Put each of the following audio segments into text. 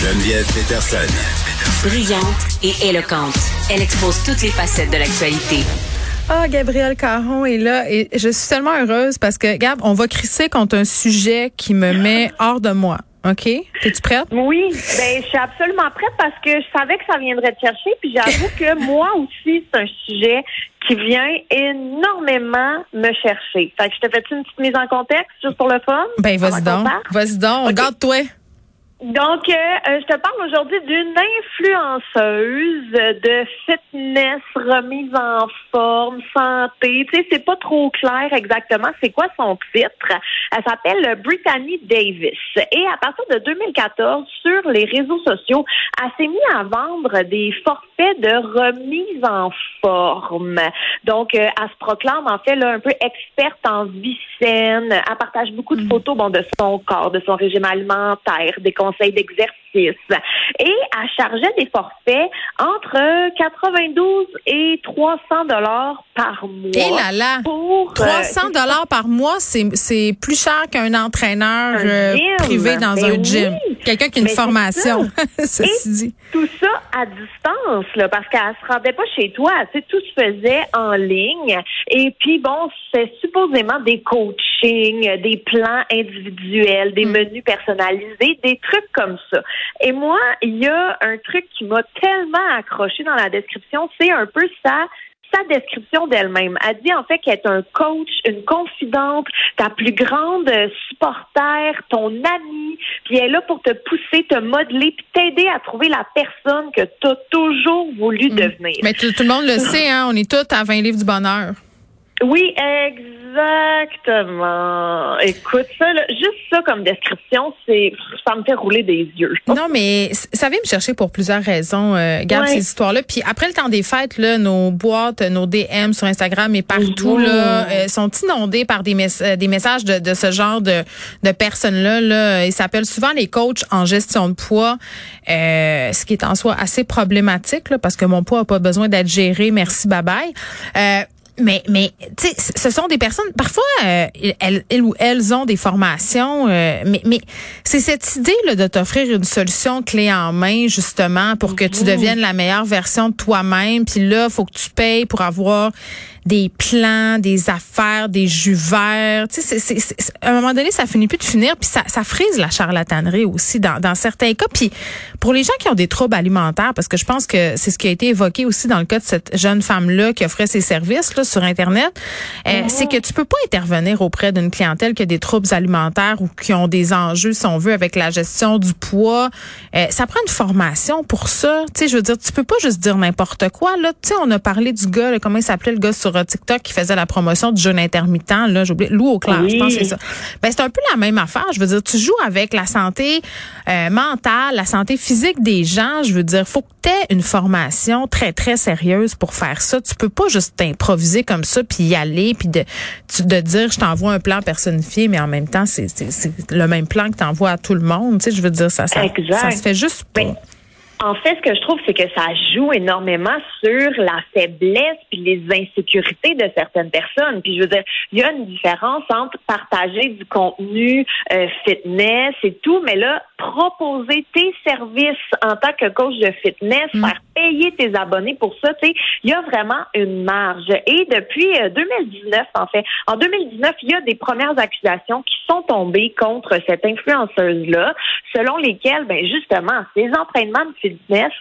Geneviève Peterson. Brillante et éloquente, elle expose toutes les facettes de l'actualité. Ah, Gabrielle Caron est là et je suis tellement heureuse parce que, Gab, on va crisser contre un sujet qui me met hors de moi. OK? Es-tu prête? Oui, ben je suis absolument prête parce que je savais que ça viendrait te chercher, puis j'avoue que moi aussi, c'est un sujet qui vient énormément me chercher. Fait que je te fais une petite mise en contexte, juste pour le fun? Ben, vas-y donc. Vas-y donc. Ok. Garde-toi. Donc, euh, euh, je te parle aujourd'hui d'une influenceuse de fitness, remise en forme, santé. Tu sais, c'est pas trop clair exactement c'est quoi son titre. Elle s'appelle Brittany Davis. Et à partir de 2014, sur les réseaux sociaux, elle s'est mise à vendre des forfaits de remise en forme. Donc, euh, elle se proclame en fait là, un peu experte en vie saine. Elle partage beaucoup de photos bon, de son corps, de son régime alimentaire, des conseils d'exercice. Et elle chargeait des forfaits entre 92 et 300 dollars par mois. Et là là. Pour, euh, 300 dollars par mois, c'est c'est plus cher qu'un entraîneur Un euh, privé dans Ben un oui. gym. Quelqu'un qui a une Mais c'est formation, ceci dit. tout à distance, là, parce qu'elle se rendait pas chez toi. Tu sais, tout se faisait en ligne. Et puis, bon, c'est supposément des coachings, des plans individuels, des Mm. menus personnalisés, des trucs comme ça. Et moi, il y a un truc qui m'a tellement accroché dans la description, c'est un peu ça sa description d'elle-même. Elle dit en fait qu'elle est un coach, une confidente, ta plus grande supporter, ton amie, puis elle est là pour te pousser, te modeler, puis t'aider à trouver la personne que tu as toujours voulu devenir. Mais tout, tout le monde le sait, hein, on est tous à 20 livres du bonheur. Oui, exactement. Écoute, ça, là, juste ça comme description, c'est ça me fait rouler des yeux. Non, mais ça vient me chercher pour plusieurs raisons. Euh, garde Ouais. ces histoires-là. Puis après le temps des fêtes, là, nos boîtes, nos DM sur Instagram et partout Mhm. là, euh, sont inondées par des, euh, des messages de, de ce genre de, de personnes-là. Là. Ils s'appellent souvent les coachs en gestion de poids, euh, ce qui est en soi assez problématique là, parce que mon poids a pas besoin d'être géré. Merci, bye bye. Euh, mais, mais tu sais, ce sont des personnes, parfois, euh, elles, elles ou elles ont des formations, euh, mais, mais c'est cette idée là, de t'offrir une solution clé en main, justement, pour que tu deviennes la meilleure version de toi-même. Puis là, faut que tu payes pour avoir des plans, des affaires, des jus verts. Tu sais, c'est- c'est- c'est- à un moment donné, ça finit plus de finir, puis ça, ça frise la charlatanerie aussi dans, dans certains cas. Puis pour les gens qui ont des troubles alimentaires, parce que je pense que c'est ce qui a été évoqué aussi dans le cas de cette jeune femme-là qui offrait ses services là, sur Internet, euh, c'est que tu peux pas intervenir auprès d'une clientèle qui a des troubles alimentaires ou qui ont des enjeux, si on veut, avec la gestion du poids. Euh, ça prend une formation pour ça. Tu sais, je veux dire, tu peux pas juste dire n'importe quoi. Là, tu sais, on a parlé du gars, là, comment il s'appelait le gars sur euh, TikTok qui faisait la promotion du jeûne intermittent. Là, j'ai oublié, Lou Auclair, je Oui. pense que c'est ça. Ben, c'est un peu la même affaire. Je veux dire, tu joues avec la santé euh, mentale, la santé physique des gens. Je veux dire, faut que tu aies une formation très, très sérieuse pour faire ça. Tu peux pas juste t'improviser comme ça puis y aller puis de, de dire je t'envoie un plan personnifié, mais en même temps, c'est le même plan que tu envoies à tout le monde. Tu sais, je veux dire, ça, ça, ça se fait juste pas. En fait, ce que je trouve, c'est que ça joue énormément sur la faiblesse puis les insécurités de certaines personnes. Puis je veux dire, il y a une différence entre partager du contenu euh, fitness et tout, mais là, proposer tes services en tant que coach de fitness, Mm. faire payer tes abonnés pour ça, tu sais, il y a vraiment une marge. Et depuis euh, 2019, en fait, en 2019, il y a des premières accusations qui sont tombées contre cette influenceuse-là, selon lesquelles, ben justement, ces entraînements de fitness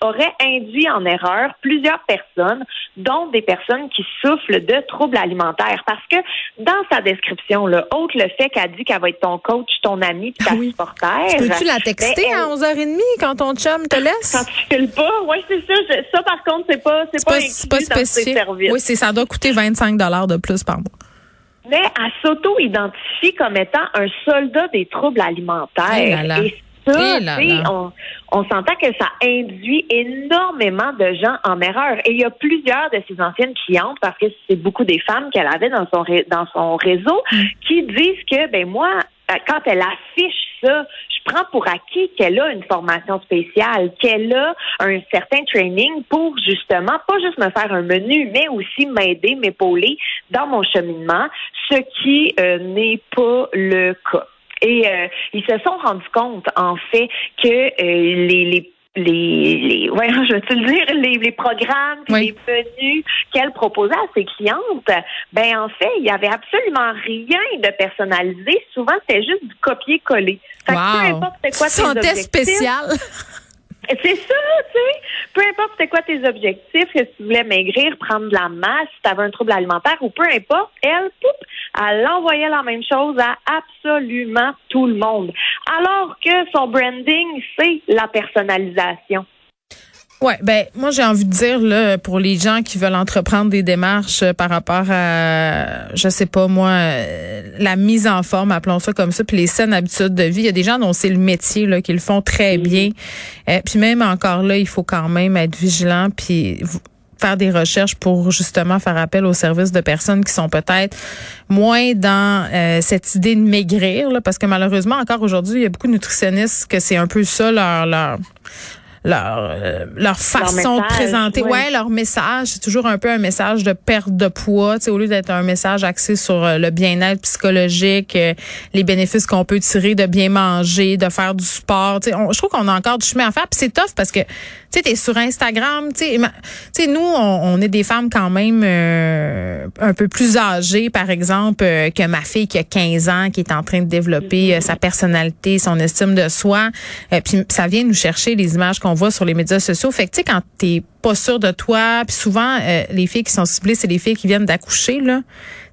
auraient induit en erreur plusieurs personnes, dont des personnes qui souffrent de troubles alimentaires. Parce que dans sa description, là, autre le fait qu'elle dit qu'elle va être ton coach, ton ami, puis ta Oui. supporter. Peux-tu la texter ben, à 11h30 quand ton chum te laisse? quand tu files pas, oui, c'est ça. Je- ça, par contre, c'est pas, c'est pas, pas, spécifique. Oui, c'est ça doit coûter 25 de plus par mois. Mais elle s'auto-identifie comme étant un soldat des troubles alimentaires. Là là. Et ça, Eh là là. on, on s'entend que ça induit énormément de gens en erreur. Et il y a plusieurs de ses anciennes clientes, parce que c'est beaucoup des femmes qu'elle avait dans son, ré- dans son réseau, Mm. qui disent que, ben moi, quand elle affiche ça, je prends pour acquis qu'elle a une formation spéciale, qu'elle a un certain training pour justement pas juste me faire un menu, mais aussi m'aider, m'épauler dans mon cheminement, ce qui euh, n'est pas le cas. Et euh, ils se sont rendus compte, en fait, que euh, les, les les, les je vais te le dire, les, les programmes, les menus qu'elle proposait à ses clientes, ben en fait, il y avait absolument rien de personnalisé. Souvent, c'était juste du copier-coller. Wow. peu importe quoi tes spécial. C'est ça, tu sais. Peu importe c'était quoi tes objectifs, que tu voulais maigrir, prendre de la masse, si tu avais un trouble alimentaire ou peu importe, elle, poup, elle envoyait la même chose à absolument tout le monde. Alors que son branding, c'est la personnalisation. Ouais, ben moi j'ai envie de dire là pour les gens qui veulent entreprendre des démarches euh, par rapport à je sais pas moi euh, la mise en forme appelons ça comme ça puis les saines habitudes de vie, il y a des gens dont c'est le métier là qui le font très bien. Euh, puis même encore là, il faut quand même être vigilant puis faire des recherches pour justement faire appel aux services de personnes qui sont peut-être moins dans cette idée de maigrir là, parce que malheureusement encore aujourd'hui il y a beaucoup de nutritionnistes que c'est un peu ça leur leur leur euh, leur façon de présenter ouais. leur message c'est toujours un peu un message de perte de poids tu sais au lieu d'être un message axé sur euh, le bien-être psychologique euh, les bénéfices qu'on peut tirer de bien manger de faire du sport tu sais je trouve qu'on a encore du chemin à faire puis c'est tough parce que tu sais, t'es sur Instagram, tu sais, nous, on, est des femmes quand même euh, un peu plus âgées, par exemple, euh, que ma fille qui a 15 ans, qui est en train de développer euh, sa personnalité, son estime de soi. puis ça vient nous chercher les images qu'on voit sur les médias sociaux. Fait que, tu sais, quand t'es pas sûr de toi. Puis souvent, euh, les filles qui sont ciblées, c'est les filles qui viennent d'accoucher, là.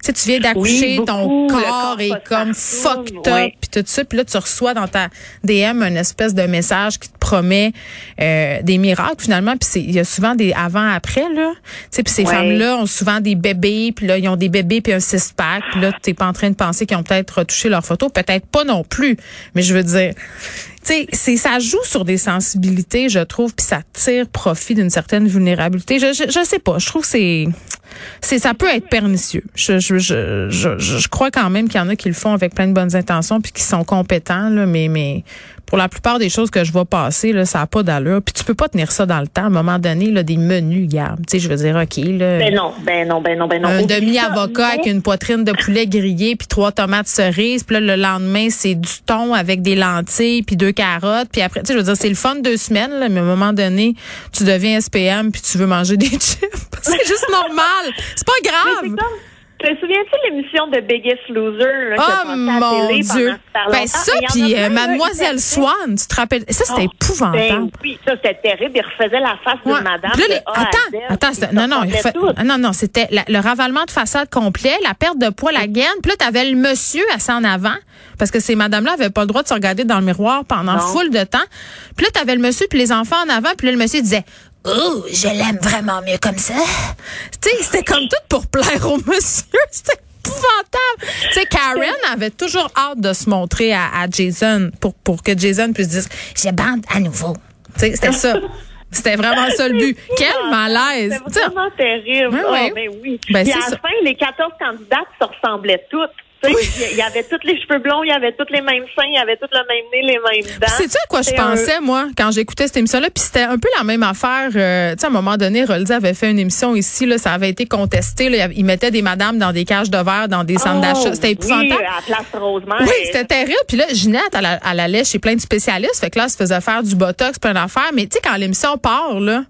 Tu sais, tu viens d'accoucher, ton corps, est comme fucked up, puis tout ça. Puis là, tu reçois dans ta DM une espèce de message qui te promet euh, des miracles, finalement. Puis il y a souvent des avant-après, là. Tu sais, puis ces femmes-là ont souvent des bébés, puis là, ils ont des bébés puis un six-pack. Puis là, t'es pas en train de penser qu'ils ont peut-être retouché leurs photos. Peut-être pas non plus. Mais je veux dire, c'est ça joue sur des sensibilités, je trouve, puis ça tire profit d'une certaine vulnérabilité. Je, je, je sais pas, je trouve que c'est ça peut être pernicieux. Je, crois quand même qu'il y en a qui le font avec plein de bonnes intentions puis qui sont compétents mais pour la plupart des choses que je vois passer là, ça a pas d'allure. Puis tu peux pas tenir ça dans le temps. À un moment donné là, des menus, garde. Tu sais, je veux dire, ok là. Ben non, ben non, ben non, ben non. Un demi avocat avec une poitrine de poulet grillé puis trois tomates cerises. Puis là, le lendemain c'est du thon avec des lentilles puis deux carottes. Puis après, tu sais, je veux dire, c'est le fun deux semaines là, mais à un moment donné, tu deviens SPM puis tu veux manger des chips. c'est juste normal. C'est pas grave. Te souviens-tu de l'émission de Biggest Loser? Là, oh mon Dieu! Ben ça, puis euh, Mademoiselle Swan, tu te rappelles? Ça, c'était oh, épouvantable. Ben, oui, ça, c'était terrible. Il refaisait la face de madame. attends, attends, non, non, il non, non, c'était le ravalement de façade complet, la perte de poids, la gaine. Puis là, t'avais le monsieur assis en avant, parce que ces madames-là avaient pas le droit de se regarder dans le miroir pendant full de temps. Puis là, t'avais le monsieur puis les enfants en avant, puis là, le monsieur disait Oh, je l'aime vraiment mieux comme ça. Tu sais, c'était comme tout pour plaire au monsieur. C'était épouvantable. Tu sais, Karen avait toujours hâte de se montrer à, Jason pour, pour que Jason puisse dire Je bande à nouveau. Tu sais, c'était ça. C'était vraiment ça le but. Quel malaise. C'était vraiment terrible. Oui, oh, ben oui. Ben, Puis à la fin, les 14 candidates se ressemblaient toutes. Il y avait tous les cheveux blonds, il y avait tous les mêmes seins, il y avait tout le même nez, les mêmes dents. C'est tu à quoi je pensais moi quand j'écoutais cette émission-là, puis c'était un peu la même affaire. Euh, tu sais, à un moment donné, Roldi avait fait une émission ici, là, ça avait été contesté. Là, il mettait des madames dans des cages de verre, dans des centres d'achat. C'était oh, épouvantable. Oui, à Place Rosemère. Oui, c'était terrible. Puis là, Ginette, elle, elle allait chez plein de spécialistes, fait que là, elle se faisait faire du botox, plein d'affaires. Mais tu sais, quand l'émission part là.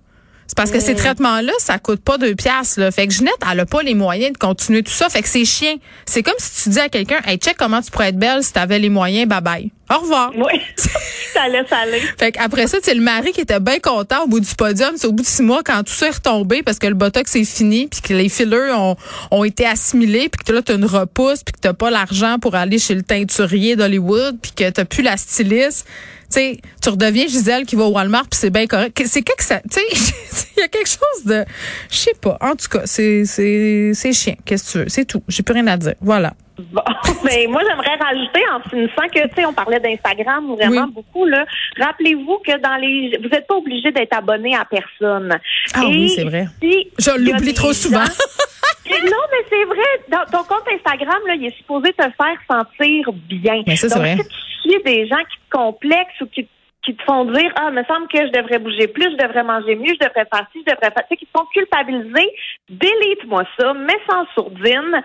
C'est parce que ces traitements-là, ça coûte pas deux piastres. Là. Fait que Ginette, elle a pas les moyens de continuer tout ça. Fait que c'est chien. C'est comme si tu dis à quelqu'un, hey, check comment tu pourrais être belle si tu avais les moyens, bye bye. Au revoir. Oui. ça laisse aller. Fait qu'après ça, c'est le mari qui était bien content au bout du podium. C'est au bout de six mois quand tout ça est retombé parce que le botox est fini puis que les fillers ont, ont été assimilés puis que là, tu as une repousse puis que t'as pas l'argent pour aller chez le teinturier d'Hollywood puis que t'as plus la styliste sais, tu redeviens Gisèle qui va au Walmart puis c'est bien correct. C'est quelque ça, tu sais, il y a quelque chose de, je sais pas. En tout cas, c'est c'est c'est chiant. Qu'est-ce que tu veux? C'est tout. J'ai plus rien à dire. Voilà. Bon, mais moi j'aimerais rajouter en finissant que tu sais on parlait d'Instagram vraiment beaucoup là. Rappelez-vous que dans les vous n'êtes pas obligé d'être abonné à personne. Ah oui, c'est vrai. Je l'oublie trop souvent. non, mais c'est vrai. ton compte Instagram là, il est supposé te faire sentir bien. Mais ça, c'est vrai des gens qui te complexent ou qui qui te font dire ah, me semble que je devrais bouger plus, je devrais manger mieux, je devrais faire ci, je devrais faire, tu sais, qui te font culpabiliser. Délite-moi ça, mets ça en sourdine.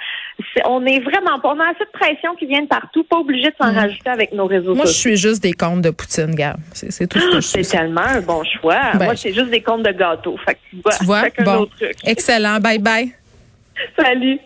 on est vraiment pas, on a assez de pression qui vient de partout, pas obligé de s'en mm. rajouter avec nos réseaux Moi, je suis juste des comptes de Poutine, gars. C'est tout ce que je suis. C'est tellement un bon choix. Ben. Moi, c'est juste des comptes de gâteau. Fait que tu vois, tu vois? Bon. Excellent. Bye bye. Salut.